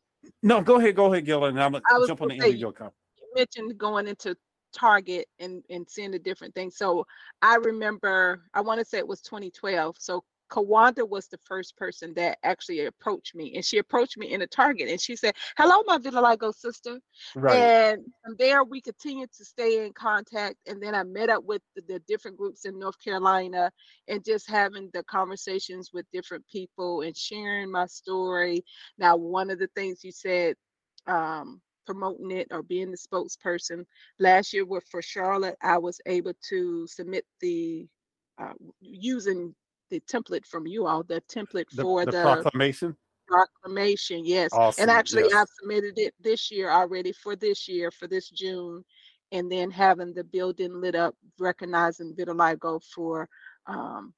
No, go ahead, go ahead, Gil, and I'm gonna jump on the end of your comment. You mentioned going into Target and and seeing the different things. So I remember I want to say it was 2012. So Kawanda was the first person that actually approached me, and she approached me in a Target, and she said, "Hello, my vitiligo sister." Right. And from there, we continued to stay in contact, and then I met up with the, the, different groups in North Carolina, and just having the conversations with different people and sharing my story. Now, one of the things you said. Um, promoting it or being the spokesperson last year with for charlotte i was able to submit the uh, using the template from you all, the template the, for the, the, proclamation. Proclamation, yes. Awesome. And actually, yes. I've submitted it this year already for this year, for this June, and then having the building lit up, recognizing vitiligo for um,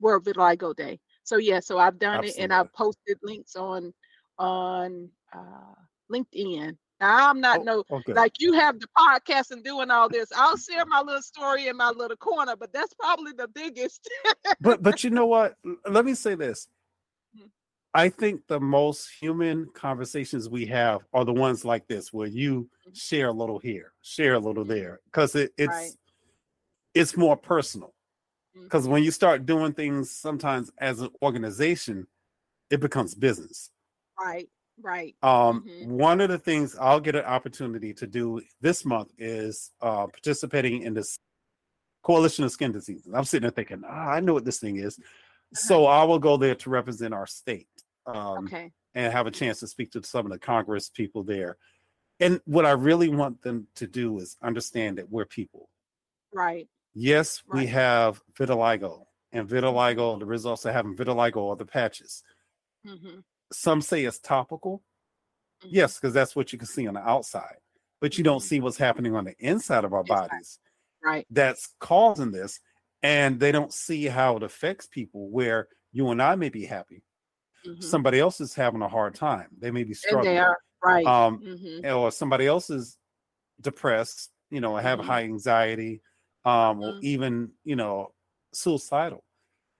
World Vitiligo Day. So yeah, so I've done Absolutely. it, and I've posted links on on uh, LinkedIn now I'm not oh, no okay. like you have the podcast and doing all this. I'll share my little story in my little corner, but that's probably the biggest. but but you know what? Let me say this. Mm-hmm. I think the most human conversations we have are the ones like this, where you mm-hmm. share a little here, share a little mm-hmm. there, because it, it's right. it's more personal. Because when you start doing things, sometimes as an organization, it becomes business. Right. Right. Um, mm-hmm. One of the things I'll get an opportunity to do this month is uh, participating in this coalition of skin diseases. I'm sitting there thinking, oh, I know what this thing is. Uh-huh. So I will go there to represent our state um, okay. and have a chance to speak to some of the Congress people there. And what I really want them to do is understand that we're people. Right. Yes, right. we have vitiligo, and vitiligo, mm-hmm. the results of having vitiligo are the patches. Mm-hmm some say it's topical. Mm-hmm. Yes, because that's what you can see on the outside, but you don't mm-hmm. see what's happening on the inside of our bodies. Right. That's causing this. And they don't see how it affects people where you and I may be happy. Mm-hmm. Somebody else is having a hard time. They may be struggling. And they are right. Um, mm-hmm. or somebody else is depressed, you know, have mm-hmm. high anxiety, um, or mm-hmm. even, you know, suicidal.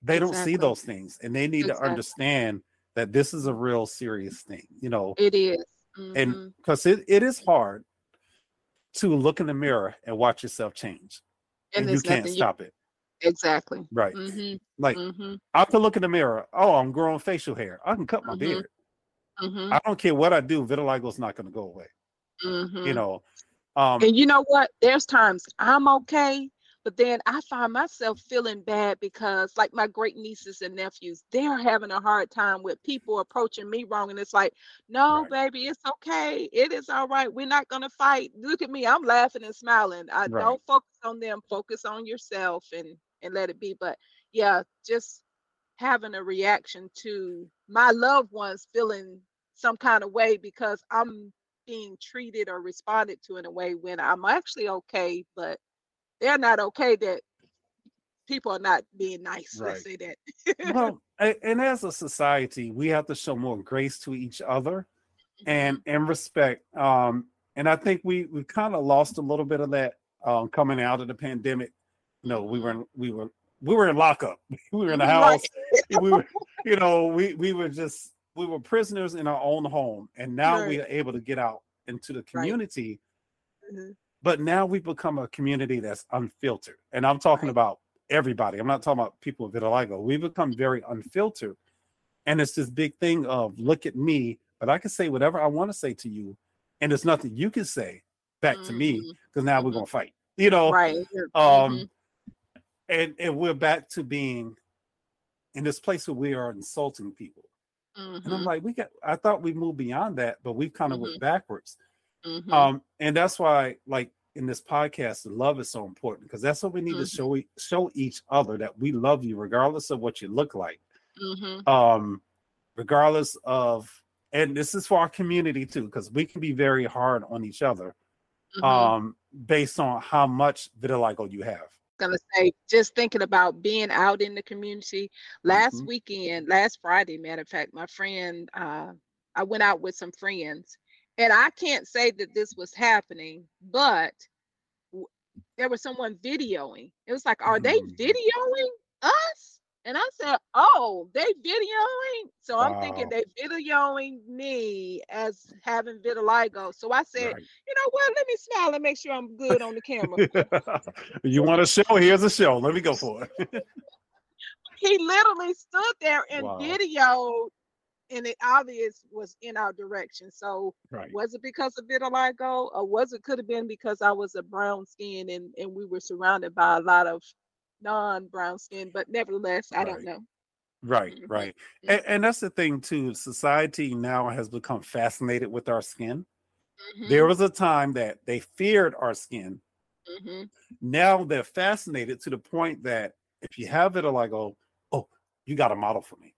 They exactly. don't see those things and they need exactly. to understand that this is a real serious thing, you know. It is. Mm-hmm. And because it, it is hard to look in the mirror and watch yourself change. And, and you can't stop you... it. Exactly. Right. Mm-hmm. Like mm-hmm. I can look in the mirror. Oh, I'm growing facial hair. I can cut my mm-hmm. beard. Mm-hmm. I don't care what I do. Vitiligo is not going to go away. You mm-hmm. know. Um, and you know what? There's times I'm okay, But then I find myself feeling bad because, like my great nieces and nephews, they're having a hard time with people approaching me wrong. And it's like, no, right. baby, it's okay. It is all right. We're not going to fight. Look at me. I'm laughing and smiling. I right. don't focus on them. Focus on yourself and and let it be. But yeah, just having a reaction to my loved ones feeling some kind of way because I'm being treated or responded to in a way when I'm actually okay, but they're not okay that people are not being nice. Right. Let's say that. well, and as a society, we have to show more grace to each other and mm-hmm. and respect. Um, and I think we we kind of lost a little bit of that um, coming out of the pandemic. You know, we were in, we were we were in lockup. We were in the house. we were, you know, we we were just we were prisoners in our own home, and now right. we are able to get out into the community. Right. Mm-hmm. But now we've become a community that's unfiltered, and I'm talking right. about everybody. I'm not talking about people with vitiligo. We've become very unfiltered, and it's this big thing of look at me, but I can say whatever I want to say to you, and there's nothing you can say back mm-hmm. to me because mm-hmm. now mm-hmm. we're gonna fight. You know, right? Um, mm-hmm. and and we're back to being in this place where we are insulting people. Mm-hmm. And I'm mm-hmm. like, we got, I thought we moved beyond that, but we've kind of mm-hmm. went backwards. Mm-hmm. Um, and that's why, like in this podcast, love is so important because that's what we need to mm-hmm. show show each other that we love you regardless of what you look like. Mm-hmm. Um, regardless of, and this is for our community too, because we can be very hard on each other, um, based on how much vitiligo you have gonna say, just thinking about being out in the community. Last mm-hmm. weekend, last Friday, matter of fact, my friend, uh, I went out with some friends, and I can't say that this was happening, but there was someone videoing. It was like, are they mm. videoing us? And I said, Oh, they videoing. So I'm thinking they videoing me as having vitiligo. So I said, right. you know what? Let me smile and make sure I'm good on the camera. you want a show? Here's a show. Let me go for it. he literally stood there and wow. videoed and it obvious was in our direction. So right. was it because of vitiligo or was it could have been because I was a brown skin and, and we were surrounded by a lot of non-brown skin, but nevertheless, I right. don't know. Right, mm-hmm. right. Mm-hmm. And, and, that's the thing too. Society now has become fascinated with our skin. Mm-hmm. There was a time that they feared our skin. Mm-hmm. Now they're fascinated to the point that if you have it, like, oh, oh, you got a model for me.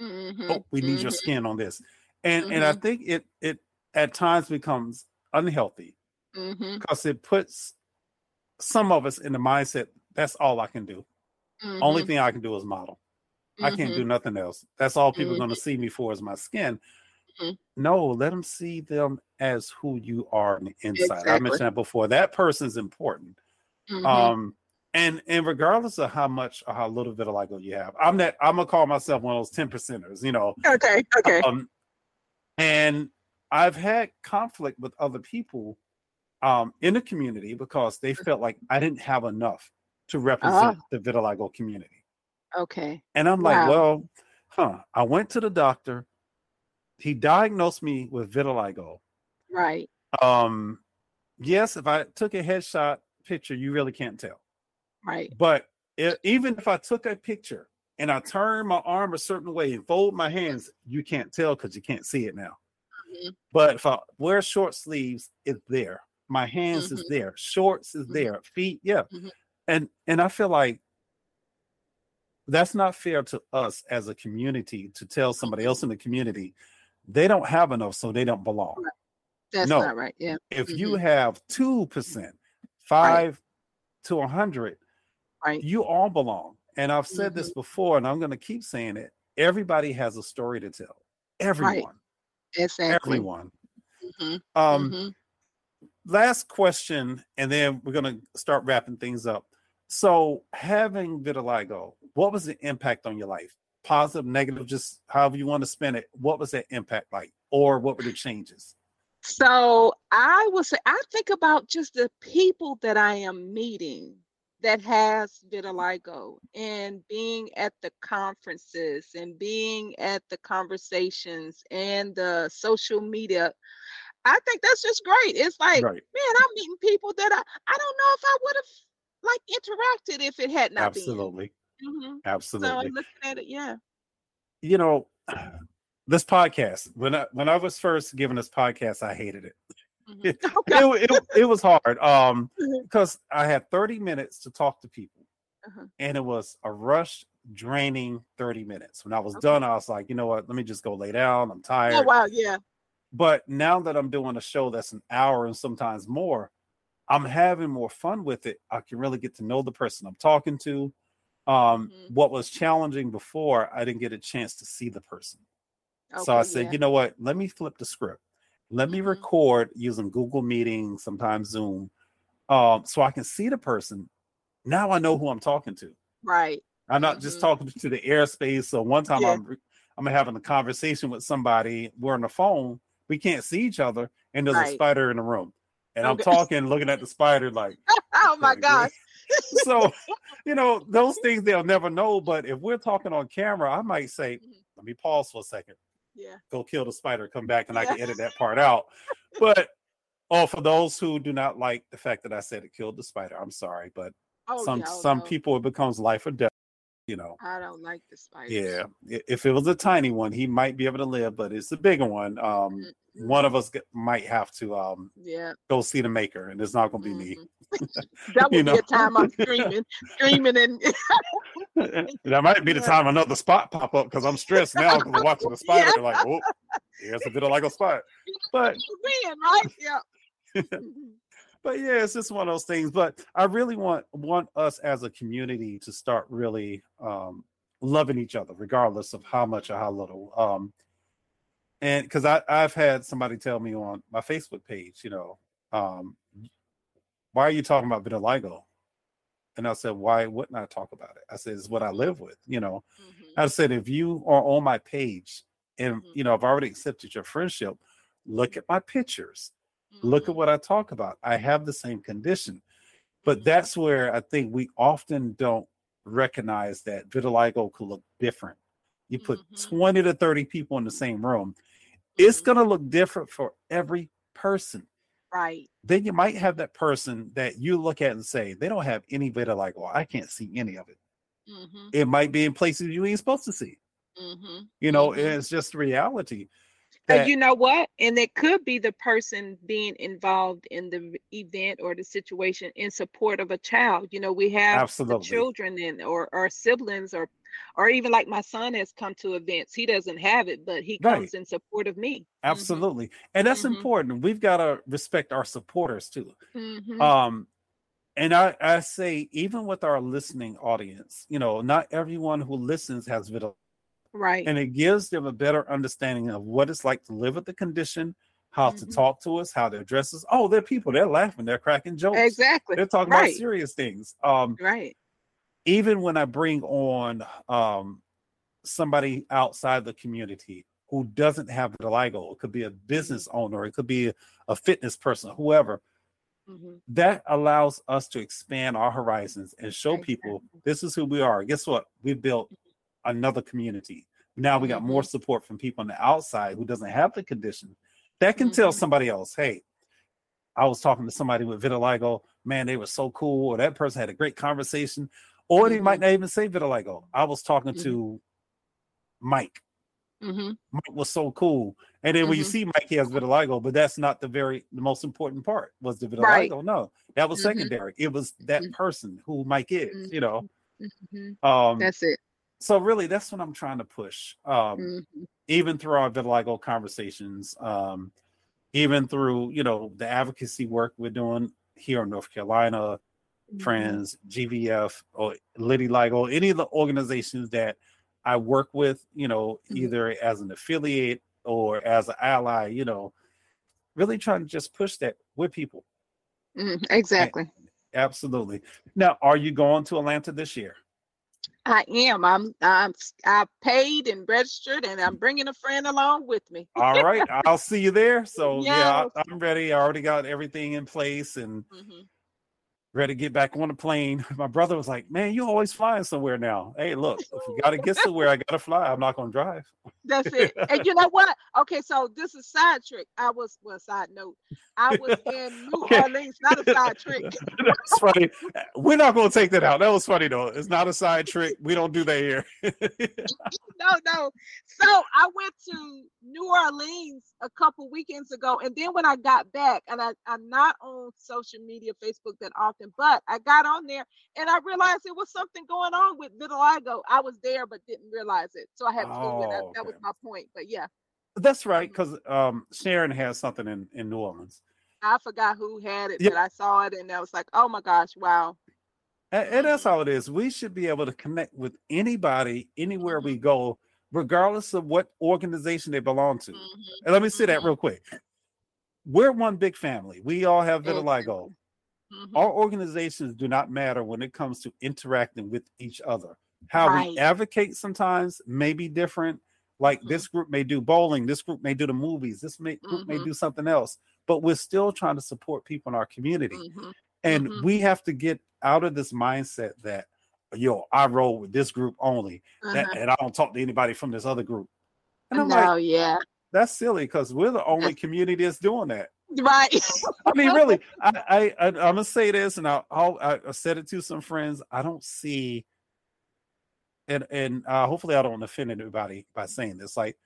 Mm-hmm. Oh, we need your mm-hmm. skin on this. And and I think it it at times becomes unhealthy because it puts some of us in the mindset that's all I can do. Mm-hmm. Only thing I can do is model. Mm-hmm. I can't do mm-hmm. nothing else. That's all people mm-hmm. are going to see me for is my skin. Mm-hmm. No, let them see them as who you are on the inside. Exactly. I mentioned that before. That person's important. Mm-hmm. Um, and and regardless of how much or how little vitiligo you have, I'm that I'm gonna call myself one of those ten percenters. You know. Okay. Okay. Um, and I've had conflict with other people um, in the community because they felt like I didn't have enough to represent uh the vitiligo community. Okay. And I'm like, wow. well, huh. I went to the doctor. He diagnosed me with vitiligo. Right. Um, yes, if I took a headshot picture, you really can't tell. Right. But it, even if I took a picture and I turn my arm a certain way and fold my hands, you can't tell because you can't see it now. Mm-hmm. But if I wear short sleeves, it's there. My hands mm-hmm. is there. Shorts is mm-hmm. there. Feet, yeah. Mm-hmm and and i feel like that's not fair to us as a community to tell somebody else in the community they don't have enough so they don't belong that's no. not right yeah if mm-hmm. you have 2% 5 right. to a 100 right you all belong and i've said mm-hmm. this before and i'm going to keep saying it everybody has a story to tell everyone right. exactly. everyone mm-hmm. um mm-hmm. last question and then we're going to start wrapping things up so, having vitiligo, what was the impact on your life? Positive, negative, just however you want to spin it. What was that impact like, or what were the changes? So, I will say, I think about just the people that I am meeting that has vitiligo and being at the conferences and being at the conversations and the social media I think that's just great. It's like, right. man, I'm meeting people that I, I don't know if I would have like interacted if it had not been absolutely mm-hmm. absolutely so looking at it yeah you know this podcast when i when i was first given this podcast i hated it. It, it, it, it, was hard um mm-hmm. because i had 30 minutes to talk to people uh-huh. and it was a rush draining 30 minutes when i was okay. done i was like you know what let me just go lay down i'm oh, tired oh wow yeah but now that i'm doing a show that's an hour and sometimes more I'm having more fun with it. I can really get to know the person I'm talking to. Um, mm-hmm. What was challenging before, I didn't get a chance to see the person. Okay, so I said, yeah. you know what? Let me flip the script. Let mm-hmm. me record using Google Meeting, sometimes Zoom, um, so I can see the person. Now I know who I'm talking to. Right. I'm not mm-hmm. just talking to the airspace. So one time yeah. I'm I'm having a conversation with somebody. We're on the phone. We can't see each other, and there's right. a spider in the room and okay. I'm talking, looking at the spider, like, oh my god. so, you know, those things they'll never know. But if we're talking on camera, I might say, mm-hmm. let me pause for a second. Yeah. Go kill the spider, come back, and yeah. I can edit that part out. But oh, for those who do not like the fact that I said it killed the spider, I'm sorry, but oh, some yeah, some no. people it becomes life or death you know. I don't like the spider. Yeah, if it was a tiny one, he might be able to live, but it's a bigger one. Um, mm-hmm. one of us might have to um, yeah, go see the maker, and it's not going to be mm-hmm. me. That would be a time I'm screaming, screaming, and that might be the time another spot pop up because I'm stressed now because I'm watching the spider. Yeah. Like, oh, here's a bit of like a spot, but right, yeah. but yeah, it's just one of those things. But I really want want us as a community to start really um, loving each other, regardless of how much or how little. Um, and because I I've had somebody tell me on my Facebook page, you know, um, why are you talking about vitiligo? And I said, why wouldn't I talk about it? I said, it's what I live with, you know. Mm-hmm. I said, if you are on my page and mm-hmm. you know, I've already accepted your friendship, look at my pictures Look at mm-hmm. what I talk about. I have the same condition. But mm-hmm. that's where I think we often don't recognize that vitiligo could look different. You put mm-hmm. 20 to 30 people in the same room, it's mm-hmm. going to look different for every person. Right. Then you might have that person that you look at and say, they don't have any vitiligo. I can't see any of it. Mm-hmm. It might be in places you ain't supposed to see. Mm-hmm. You know, it's just reality. That, you know what? And it could be the person being involved in the event or the situation in support of a child. You know, we have absolutely. children and or, our siblings or or even like my son has come to events. He doesn't have it, but he comes right. in support of me. Mm-hmm. Absolutely. Mm-hmm. And that's mm-hmm. important. We've got to respect our supporters too. Mm-hmm. Um and I, I say even with our listening audience, you know, not everyone who listens has vitiligo Right. And it gives them a better understanding of what it's like to live with the condition, how mm-hmm. to talk to us, how to address us. Oh, they're people, they're laughing, they're cracking jokes. Exactly. They're talking right. about serious things. Um, right. Even when I bring on um, somebody outside the community who doesn't have vitiligo, it could be a business owner, it could be a fitness person, whoever. Mm-hmm. That allows us to expand our horizons and show people this is who we are. Guess what? We've built another community. Now we got more mm-hmm. support from people on the outside who doesn't have the condition that can mm-hmm. tell somebody else, hey, I was talking to somebody with vitiligo. Man, they were so cool. Or that person had a great conversation. Or mm-hmm. they might not even say vitiligo. I was talking mm-hmm. to Mike. Mm-hmm. Mike was so cool. And then when you mm-hmm. see Mike, he has vitiligo, but that's not the very the most important part. Was the vitiligo? Right. No, that was secondary. It was that person who Mike is. You know. Um, that's it so really that's what i'm trying to push um, mm-hmm. even through our vitiligo conversations um, even through you know the advocacy work we're doing here in north carolina mm-hmm. Friends gvf or liddy ligo any of the organizations that i work with you know mm-hmm. either as an affiliate or as an ally you know really trying to just push that with people mm-hmm. exactly and, absolutely now are you going to atlanta this year I am. I'm. I'm. I paid and registered, and I'm bringing a friend along with me. All right, I'll see you there. So yeah, I, am ready. I already got everything in place and mm-hmm. Ready to get back on the plane. My brother was like, "Man, you always flying somewhere now. Hey, look, if we got to get somewhere, I got to fly. I'm not going to drive." That's it. And you know what? Okay, so this is side trick. I was well, side note. I was in New okay. Orleans, not a side trick. That's funny. We're not going to take that out. That was funny though. It's not a side trick. We don't do that here. no, no. So I went to New Orleans a couple weekends ago, and then when I got back, and I, I'm not on social media, Facebook that often, but I got on there and I realized there was something going on with vitiligo. I was there but didn't realize it, so I had to oh, That, okay. that was my point. But yeah, that's right because um, Sharon has something in in New Orleans. I forgot who had it, yeah. but I saw it and I was like, oh my gosh, wow. And, and that's how it is. We should be able to connect with anybody anywhere we mm-hmm. go, regardless of what organization they belong to. Mm-hmm. And let me say that mm-hmm. real quick. We're one big family. We all have vitiligo. Mm-hmm. Our organizations do not matter when it comes to interacting with each other. How right. we advocate sometimes may be different. Like mm-hmm. this group may do bowling, this group may do the movies, this may, group may mm-hmm. do something else, but we're still trying to support people in our community. Mm-hmm. And mm-hmm. we have to get out of this mindset that, yo, I roll with this group only, uh-huh. and I don't talk to anybody from this other group. And I'm no, like, yeah, that's silly because we're the only community that's doing that. Right. I mean, really, I, I, I am gonna say this, and I, I'll, I said it to some friends. I don't see, and and uh, hopefully, I don't offend anybody by saying this. Like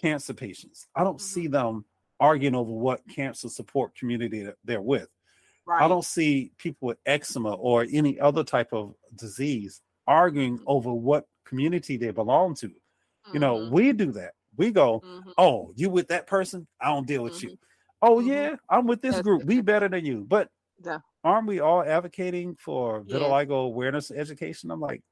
cancer patients, I don't mm-hmm. see them arguing over what cancer support community they're with. Right. I don't see people with eczema or any other type of disease arguing mm-hmm. over what community they belong to. Mm-hmm. You know, mm-hmm. we do that. We go, mm-hmm. oh, you with that person? I don't deal with you. Mm-hmm. Oh mm-hmm. yeah, I'm with this group. We better than you. But yeah. aren't we all advocating for vitiligo yeah. awareness education? I'm like,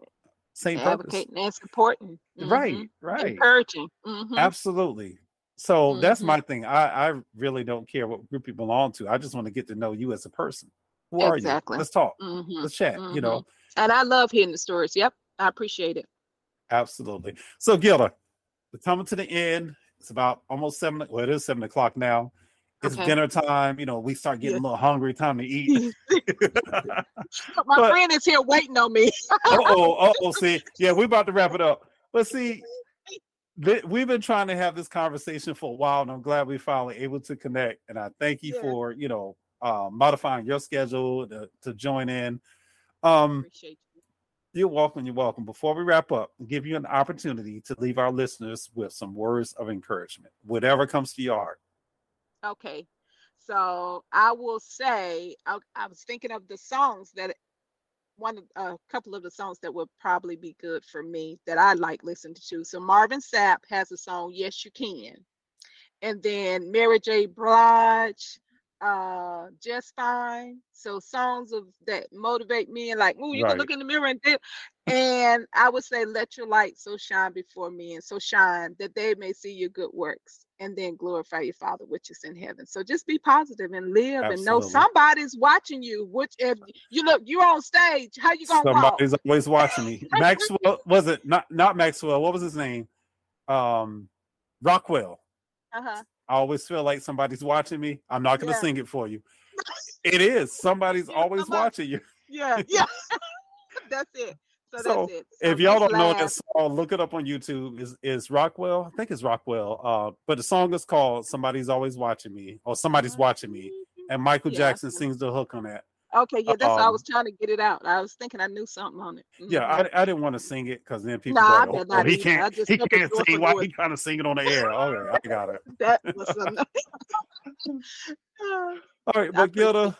same advocating purpose. and supporting. Mm-hmm. Right, right. Encouraging. Mm-hmm. Absolutely. So mm-hmm. that's my thing. I, I really don't care what group you belong to. I just want to get to know you as a person. Who are exactly. you? Let's talk. Mm-hmm. Let's chat. You know. Mm-hmm. And I love hearing the stories. Yep. I appreciate it. Absolutely. So Gilda, we're coming to the end. It's about almost seven. Well, it is seven o'clock now. It's okay. dinner time. You know, we start getting yeah. a little hungry. Time to eat. My but, friend is here waiting on me. oh, oh, see, yeah, we're about to wrap it up. But see, th- we've been trying to have this conversation for a while, and I'm glad we finally able to connect. And I thank you yeah. for you know uh, modifying your schedule to, to join in. Um, Appreciate you. You're welcome. You're welcome. Before we wrap up, I'll give you an opportunity to leave our listeners with some words of encouragement, whatever comes to your heart. Okay. So I will say, I, I was thinking of the songs that one a couple of the songs that would probably be good for me that I like listening to. So Marvin Sapp has a song, Yes You Can. And then Mary J. Blige, uh just fine. So songs of that motivate me and like oh you right. can look in the mirror and dip. And i would say let your light so shine before me and so shine that they may see your good works and then glorify your father which is in heaven. So just be positive and live Absolutely. and know somebody's watching you which if you look you're on stage how you gonna somebody's walk? always watching me. Maxwell was it not not maxwell what was his name? Um rockwell. Uh-huh I always feel like somebody's watching me. I'm not going to yeah. sing it for you. It is. Somebody's always somebody, watching you. Yeah, yeah. that's it. So, so that's it. So if y'all don't know that song, look it up on YouTube. Is is Rockwell? I think it's Rockwell. Uh, but the song is called "Somebody's Always Watching Me" or "Somebody's Watching Me," and Michael yeah, Jackson sings the hook on that. Okay, yeah, that's um, I was trying to get it out. I was thinking I knew something on it. Mm-hmm. Yeah, I, I didn't want to sing it because then people nah, go, oh, he can't he can't sing. Why he kind of sing it on the air? Okay, I got it. that was All right, but Gilda,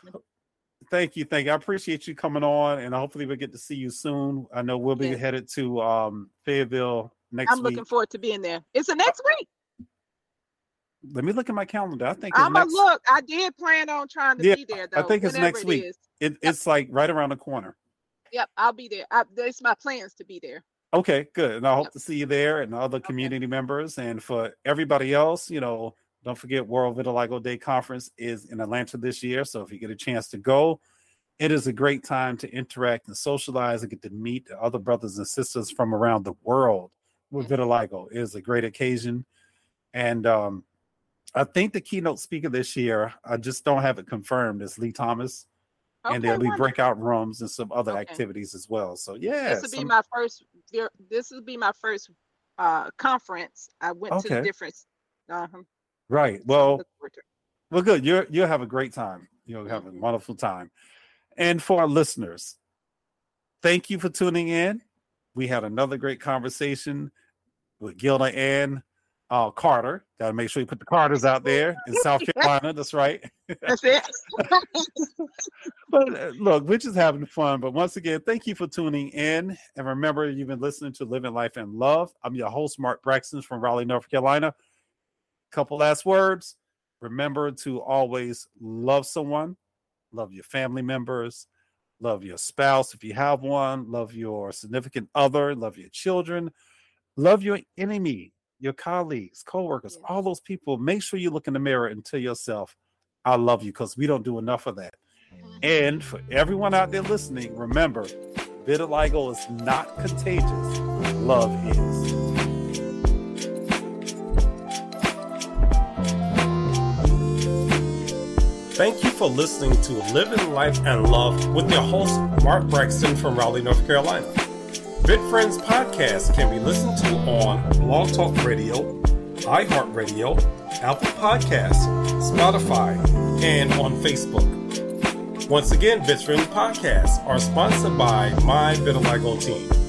thank you, thank you. I appreciate you coming on, and hopefully we get to see you soon. I know we'll be yeah. headed to um Fayetteville next I'm week. looking forward to being there. It's the next week. Let me look at my calendar. I think I'm gonna look. I did plan on trying to yeah, be there though. I think it's next week. It it, yep. It's like right around the corner. Yep, I'll be there. I, it's my plans to be there. Okay, good. And I hope yep. to see you there and other community okay. members. And for everybody else, you know, don't forget World Vitiligo Day Conference is in Atlanta this year. So if you get a chance to go, it is a great time to interact and socialize and get to meet other brothers and sisters from around the world with vitiligo. It is a great occasion. And um, I think the keynote speaker this year, I just don't have it confirmed, is Lee Thomas. Okay, and there'll be breakout rooms and some other okay. activities as well. So yeah, this will some... be my first. This will be my first uh, conference. I went okay. to the different. Uh-huh. Right. Well, well, good. You're you'll have a great time. You'll have a wonderful time. And for our listeners, thank you for tuning in. We had another great conversation with Gilda Ann uh, Carter. Got to make sure you put the Carters out there in South Carolina. That's right. That's it. but uh, look, we're just having fun. But once again, thank you for tuning in. And remember, you've been listening to Living Life and Love. I'm your host, Mark Braxton from Raleigh, North Carolina. Couple last words. Remember to always love someone, love your family members, love your spouse if you have one, love your significant other, love your children, love your enemy your colleagues, coworkers, all those people, make sure you look in the mirror and tell yourself, I love you, because we don't do enough of that. And for everyone out there listening, remember, vitiligo is not contagious, love is. Thank you for listening to Living Life and Love with your host, Mark Braxton from Raleigh, North Carolina. VitFriends podcast can be listened to on Blog Talk Radio, iHeartRadio, Apple Podcasts, Spotify, and on Facebook. Once again, VitFriends podcasts are sponsored by my Vitiligo team.